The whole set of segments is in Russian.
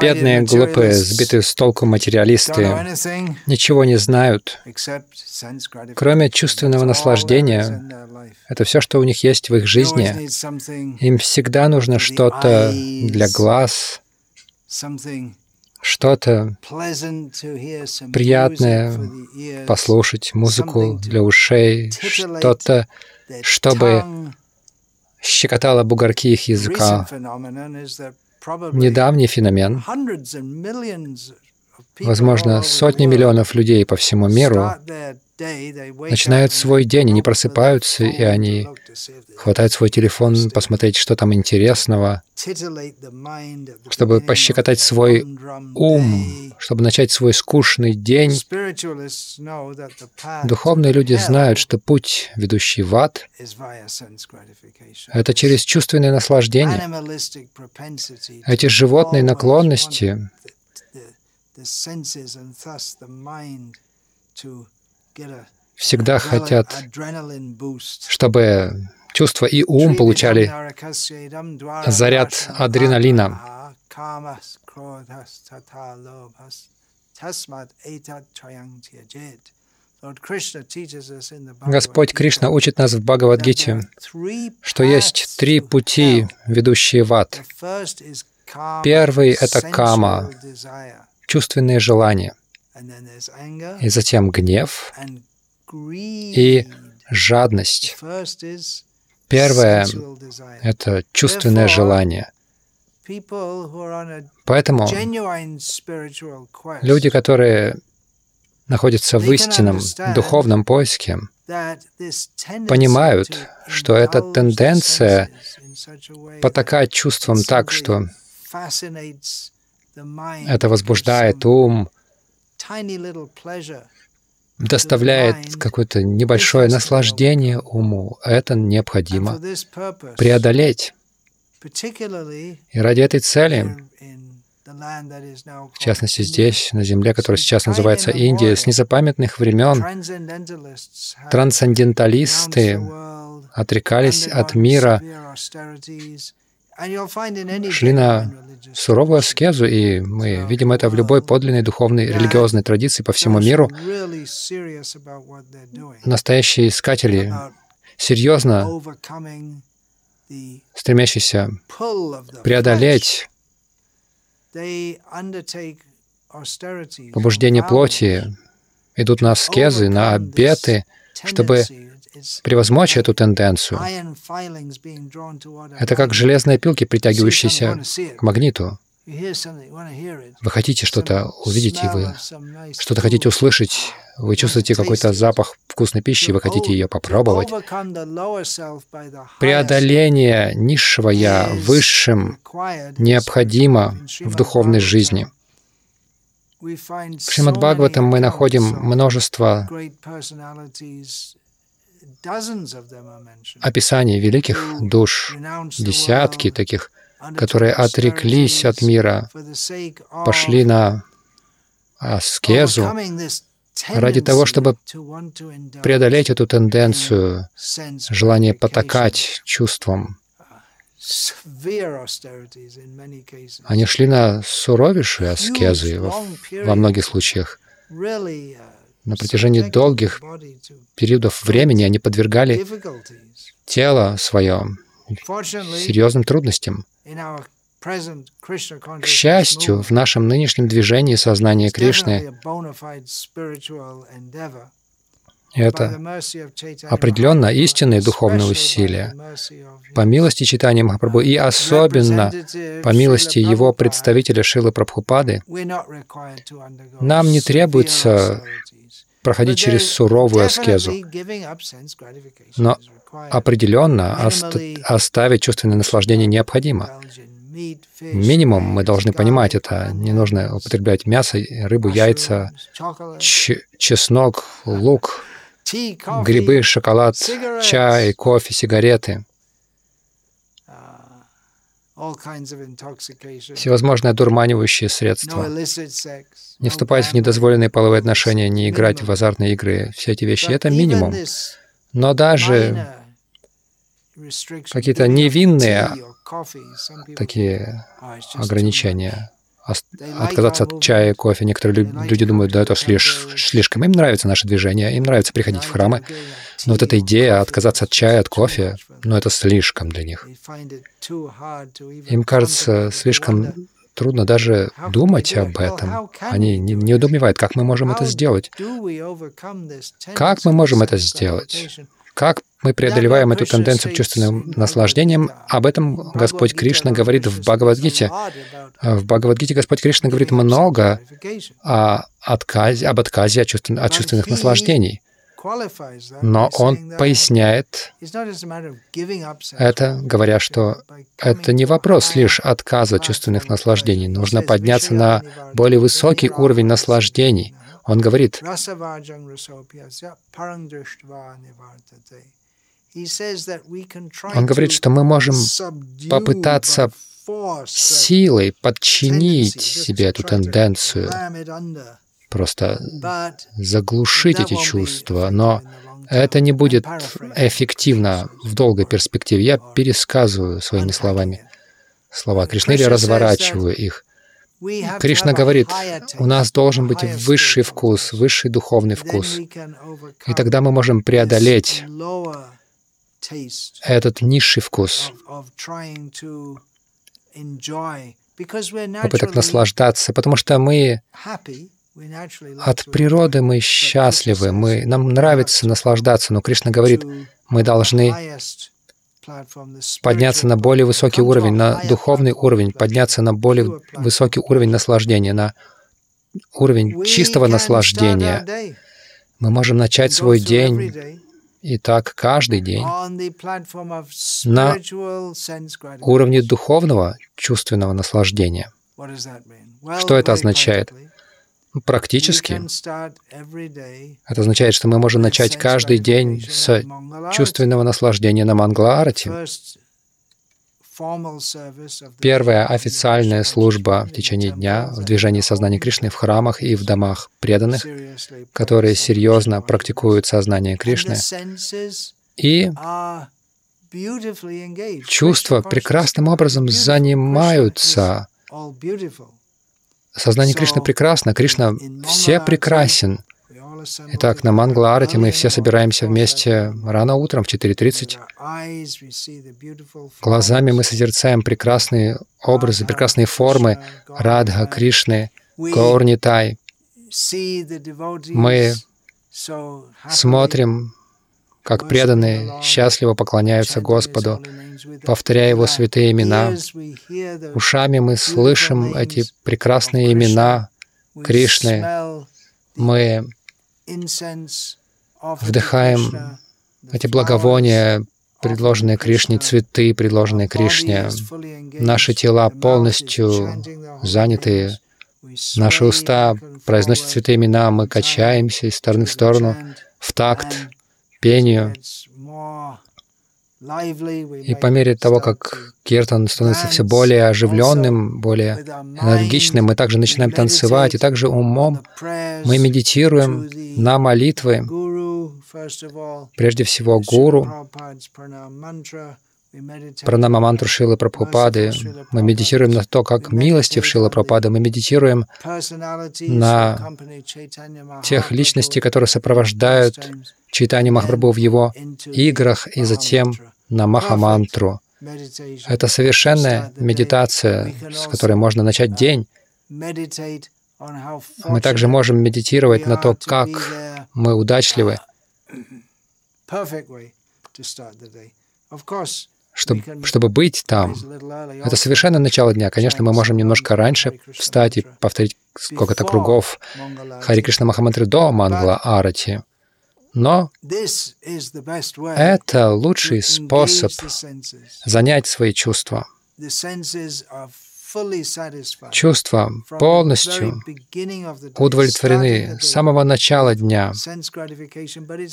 Бедные, глупые, сбитые с толку материалисты ничего не знают, кроме чувственного наслаждения. Это все, что у них есть в их жизни. Им всегда нужно что-то для глаз, что-то приятное послушать, музыку для ушей, что-то, чтобы щекотало бугорки их языка. Недавний феномен. Возможно, сотни миллионов людей по всему миру начинают свой день, они просыпаются, и они хватают свой телефон, посмотреть, что там интересного, чтобы пощекотать свой ум, чтобы начать свой скучный день. Духовные люди знают, что путь, ведущий в ад, это через чувственное наслаждение. Эти животные наклонности всегда хотят, чтобы чувства и ум получали заряд адреналина. Господь Кришна учит нас в Бхагавадгите, что есть три пути, ведущие в ад. Первый — это кама, чувственные желания и затем гнев и жадность. Первое — это чувственное желание. Поэтому люди, которые находятся в истинном духовном поиске, понимают, что эта тенденция потакать чувствам так, что это возбуждает ум, доставляет какое-то небольшое наслаждение уму. Это необходимо преодолеть. И ради этой цели, в частности здесь, на земле, которая сейчас называется Индия, с незапамятных времен трансценденталисты отрекались от мира, шли на суровую аскезу, и мы видим это в любой подлинной духовной религиозной традиции по всему миру. Настоящие искатели, серьезно стремящиеся преодолеть побуждение плоти, идут на аскезы, на обеты, чтобы превозмочь эту тенденцию. Это как железные пилки, притягивающиеся к магниту. Вы хотите что-то увидеть, и вы что-то хотите услышать, вы чувствуете какой-то запах вкусной пищи, вы хотите ее попробовать. Преодоление низшего «я» высшим необходимо в духовной жизни. В Шримад Бхагаватам мы находим множество описаний великих душ, десятки таких, которые отреклись от мира, пошли на аскезу ради того, чтобы преодолеть эту тенденцию, желание потакать чувствам. Они шли на суровейшие аскезы во многих случаях на протяжении долгих периодов времени они подвергали тело свое серьезным трудностям. К счастью, в нашем нынешнем движении сознания Кришны это определенно истинные духовные усилия. По милости читания Махапрабху и особенно по милости его представителя Шилы Прабхупады, нам не требуется проходить через суровую аскезу. Но определенно оставить чувственное наслаждение необходимо. Минимум мы должны понимать это. Не нужно употреблять мясо, рыбу, яйца, чеснок, лук, грибы, шоколад, чай, кофе, сигареты. Всевозможные одурманивающие средства, не вступать в недозволенные половые отношения, не играть в азартные игры, все эти вещи — это минимум. Но даже какие-то невинные такие ограничения. Отказаться от чая и кофе. Некоторые люди думают, да, это слишком. Им нравится наше движение, им нравится приходить в храмы. Но вот эта идея отказаться от чая, от кофе, ну, это слишком для них. Им кажется слишком трудно даже думать об этом. Они не, не удумевают, как мы можем это сделать. Как мы можем это сделать? Как мы преодолеваем эту тенденцию к чувственным наслаждениям? Об этом Господь Кришна говорит в Бхагавадгите. В Бхагавадгите Господь Кришна говорит много о отказе, об отказе от, чувствен, от чувственных наслаждений. Но он поясняет это, говоря, что это не вопрос лишь отказа чувственных наслаждений. Нужно подняться на более высокий уровень наслаждений. Он говорит, он говорит, что мы можем попытаться силой подчинить себе эту тенденцию, просто заглушить эти чувства, но это не будет эффективно в долгой перспективе. Я пересказываю своими словами слова Кришны или разворачиваю их. Кришна говорит, у нас должен быть высший вкус, высший духовный вкус. И тогда мы можем преодолеть этот низший вкус, попыток наслаждаться, потому что мы от природы мы счастливы, мы, нам нравится наслаждаться, но Кришна говорит, мы должны подняться на более высокий уровень, на духовный уровень, подняться на более высокий уровень наслаждения, на уровень чистого наслаждения. Мы можем начать свой день и так каждый день на уровне духовного чувственного наслаждения. Что это означает? Практически. Это означает, что мы можем начать каждый день с чувственного наслаждения на Мангла-Арати. Первая официальная служба в течение дня в движении сознания Кришны в храмах и в домах преданных, которые серьезно практикуют сознание Кришны. И чувства прекрасным образом занимаются Сознание Кришны прекрасно, Кришна все прекрасен. Итак, на Мангла Арати мы все собираемся вместе рано утром в 4.30. Глазами мы созерцаем прекрасные образы, прекрасные формы Радха, Кришны, Гаурнитай. Мы смотрим как преданные счастливо поклоняются Господу, повторяя Его святые имена. Ушами мы слышим эти прекрасные имена Кришны. Мы вдыхаем эти благовония, предложенные Кришне, цветы, предложенные Кришне. Наши тела полностью заняты, наши уста произносят святые имена, мы качаемся из стороны в сторону в такт пению. И по мере того, как киртан становится все более оживленным, более энергичным, мы также начинаем танцевать, и также умом мы медитируем на молитвы, прежде всего гуру, Пранама мантру Шилы Прабхупады. Мы медитируем на то, как милостив Шила Прабхупада. Мы медитируем на тех личностей, которые сопровождают Чайтани Махапрабху в его играх и затем на Махамантру. Это совершенная медитация, с которой можно начать день. Мы также можем медитировать на то, как мы удачливы чтобы, чтобы быть там. Это совершенно начало дня. Конечно, мы можем немножко раньше встать и повторить сколько-то кругов Хари Кришна Махамантры до Мангла Арати. Но это лучший способ занять свои чувства. Чувства полностью удовлетворены с самого начала дня.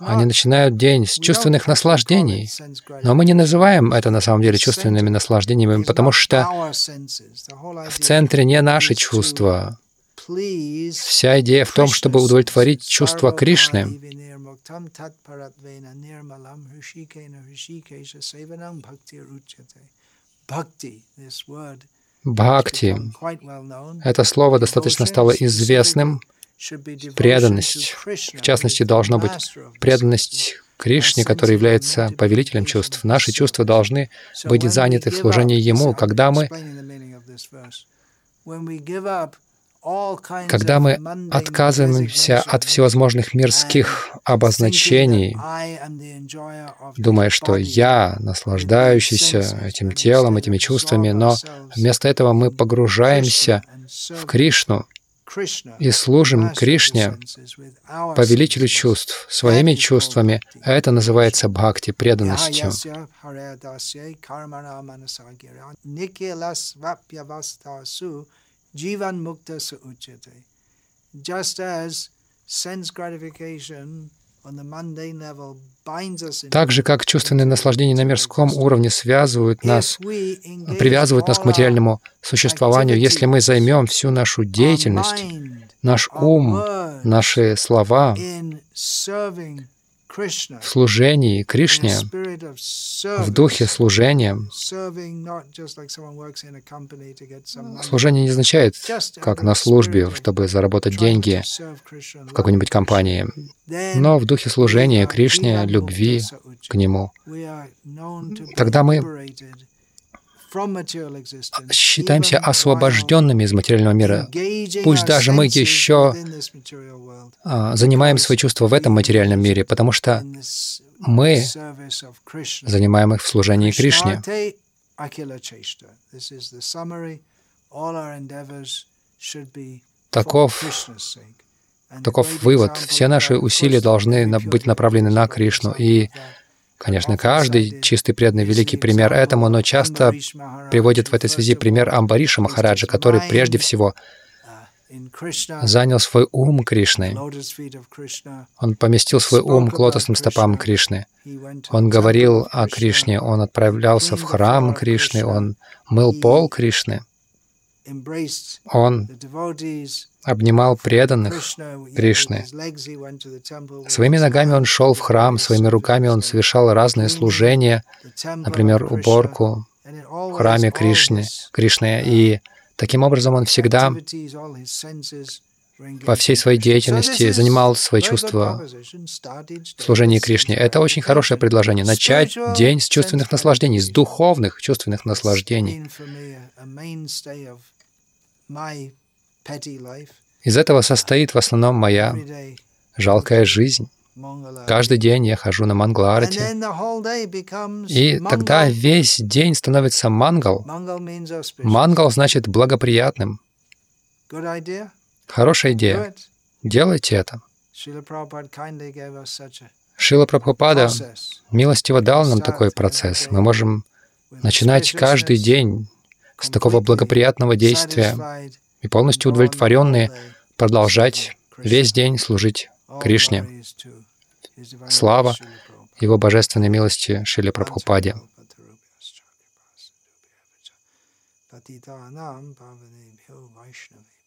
Они начинают день с чувственных наслаждений. Но мы не называем это на самом деле чувственными наслаждениями, потому что в центре не наши чувства, Вся идея в том, чтобы удовлетворить чувство Кришны. Бхакти. Это слово достаточно стало известным. Преданность, в частности, должна быть преданность Кришне, который является повелителем чувств. Наши чувства должны быть заняты в служении Ему. Когда мы когда мы отказываемся от всевозможных мирских обозначений, думая, что я наслаждающийся этим телом, этими чувствами, но вместо этого мы погружаемся в Кришну и служим Кришне, повелителю чувств, своими чувствами, а это называется бхакти, преданностью. Jivan Mukta Sa Uchyate. Just as sense gratification так же, как чувственные наслаждения на мирском уровне связывают нас, привязывают нас к материальному существованию, если мы займем всю нашу деятельность, наш ум, наши слова в служении Кришне, в духе служения. Служение не означает, как на службе, чтобы заработать деньги в какой-нибудь компании, но в духе служения Кришне, любви к Нему. Тогда мы считаемся освобожденными из материального мира. Пусть даже мы еще а, занимаем свои чувства в этом материальном мире, потому что мы занимаем их в служении Кришне. Таков, таков вывод. Все наши усилия должны быть направлены на Кришну. И Конечно, каждый чистый преданный великий пример этому, но часто приводит в этой связи пример Амбариша Махараджа, который прежде всего занял свой ум Кришной. Он поместил свой ум к лотосным стопам Кришны. Он говорил о Кришне, он отправлялся в храм Кришны, он мыл пол Кришны. Он обнимал преданных Кришны. Своими ногами он шел в храм, своими руками он совершал разные служения, например, уборку в храме Кришны, Кришны. И таким образом он всегда во всей своей деятельности занимал свои чувства в служении Кришне. Это очень хорошее предложение. Начать день с чувственных наслаждений, с духовных чувственных наслаждений. Из этого состоит в основном моя жалкая жизнь. Каждый день я хожу на Мангаларати, и тогда весь день становится мангал. Мангал значит благоприятным. Хорошая идея. Делайте это. Шила Прабхупада милостиво дал нам такой процесс. Мы можем начинать каждый день с такого благоприятного действия и полностью удовлетворенные продолжать весь день служить Кришне. Слава Его божественной милости Шиле Прабхупаде. Patitanam Pavanebhyo Vaishnavi